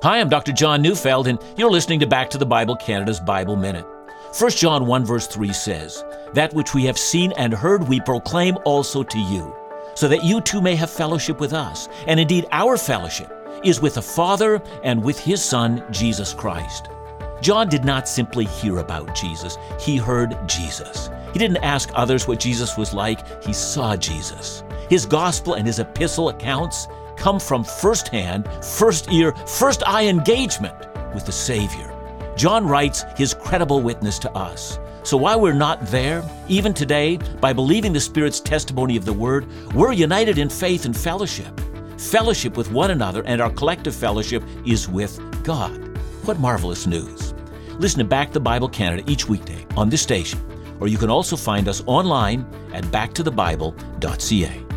Hi, I'm Dr. John Neufeld, and you're listening to Back to the Bible Canada's Bible Minute. 1 John 1 verse 3 says, That which we have seen and heard we proclaim also to you, so that you too may have fellowship with us. And indeed, our fellowship is with the Father and with His Son, Jesus Christ. John did not simply hear about Jesus, he heard Jesus. He didn't ask others what Jesus was like, he saw Jesus. His gospel and his epistle accounts come from firsthand, first ear, first eye engagement with the Savior. John writes his credible witness to us. So while we're not there, even today, by believing the Spirit's testimony of the Word, we're united in faith and fellowship. Fellowship with one another, and our collective fellowship is with God. What marvelous news! Listen to Back to the Bible Canada each weekday on this station, or you can also find us online at backtothebible.ca.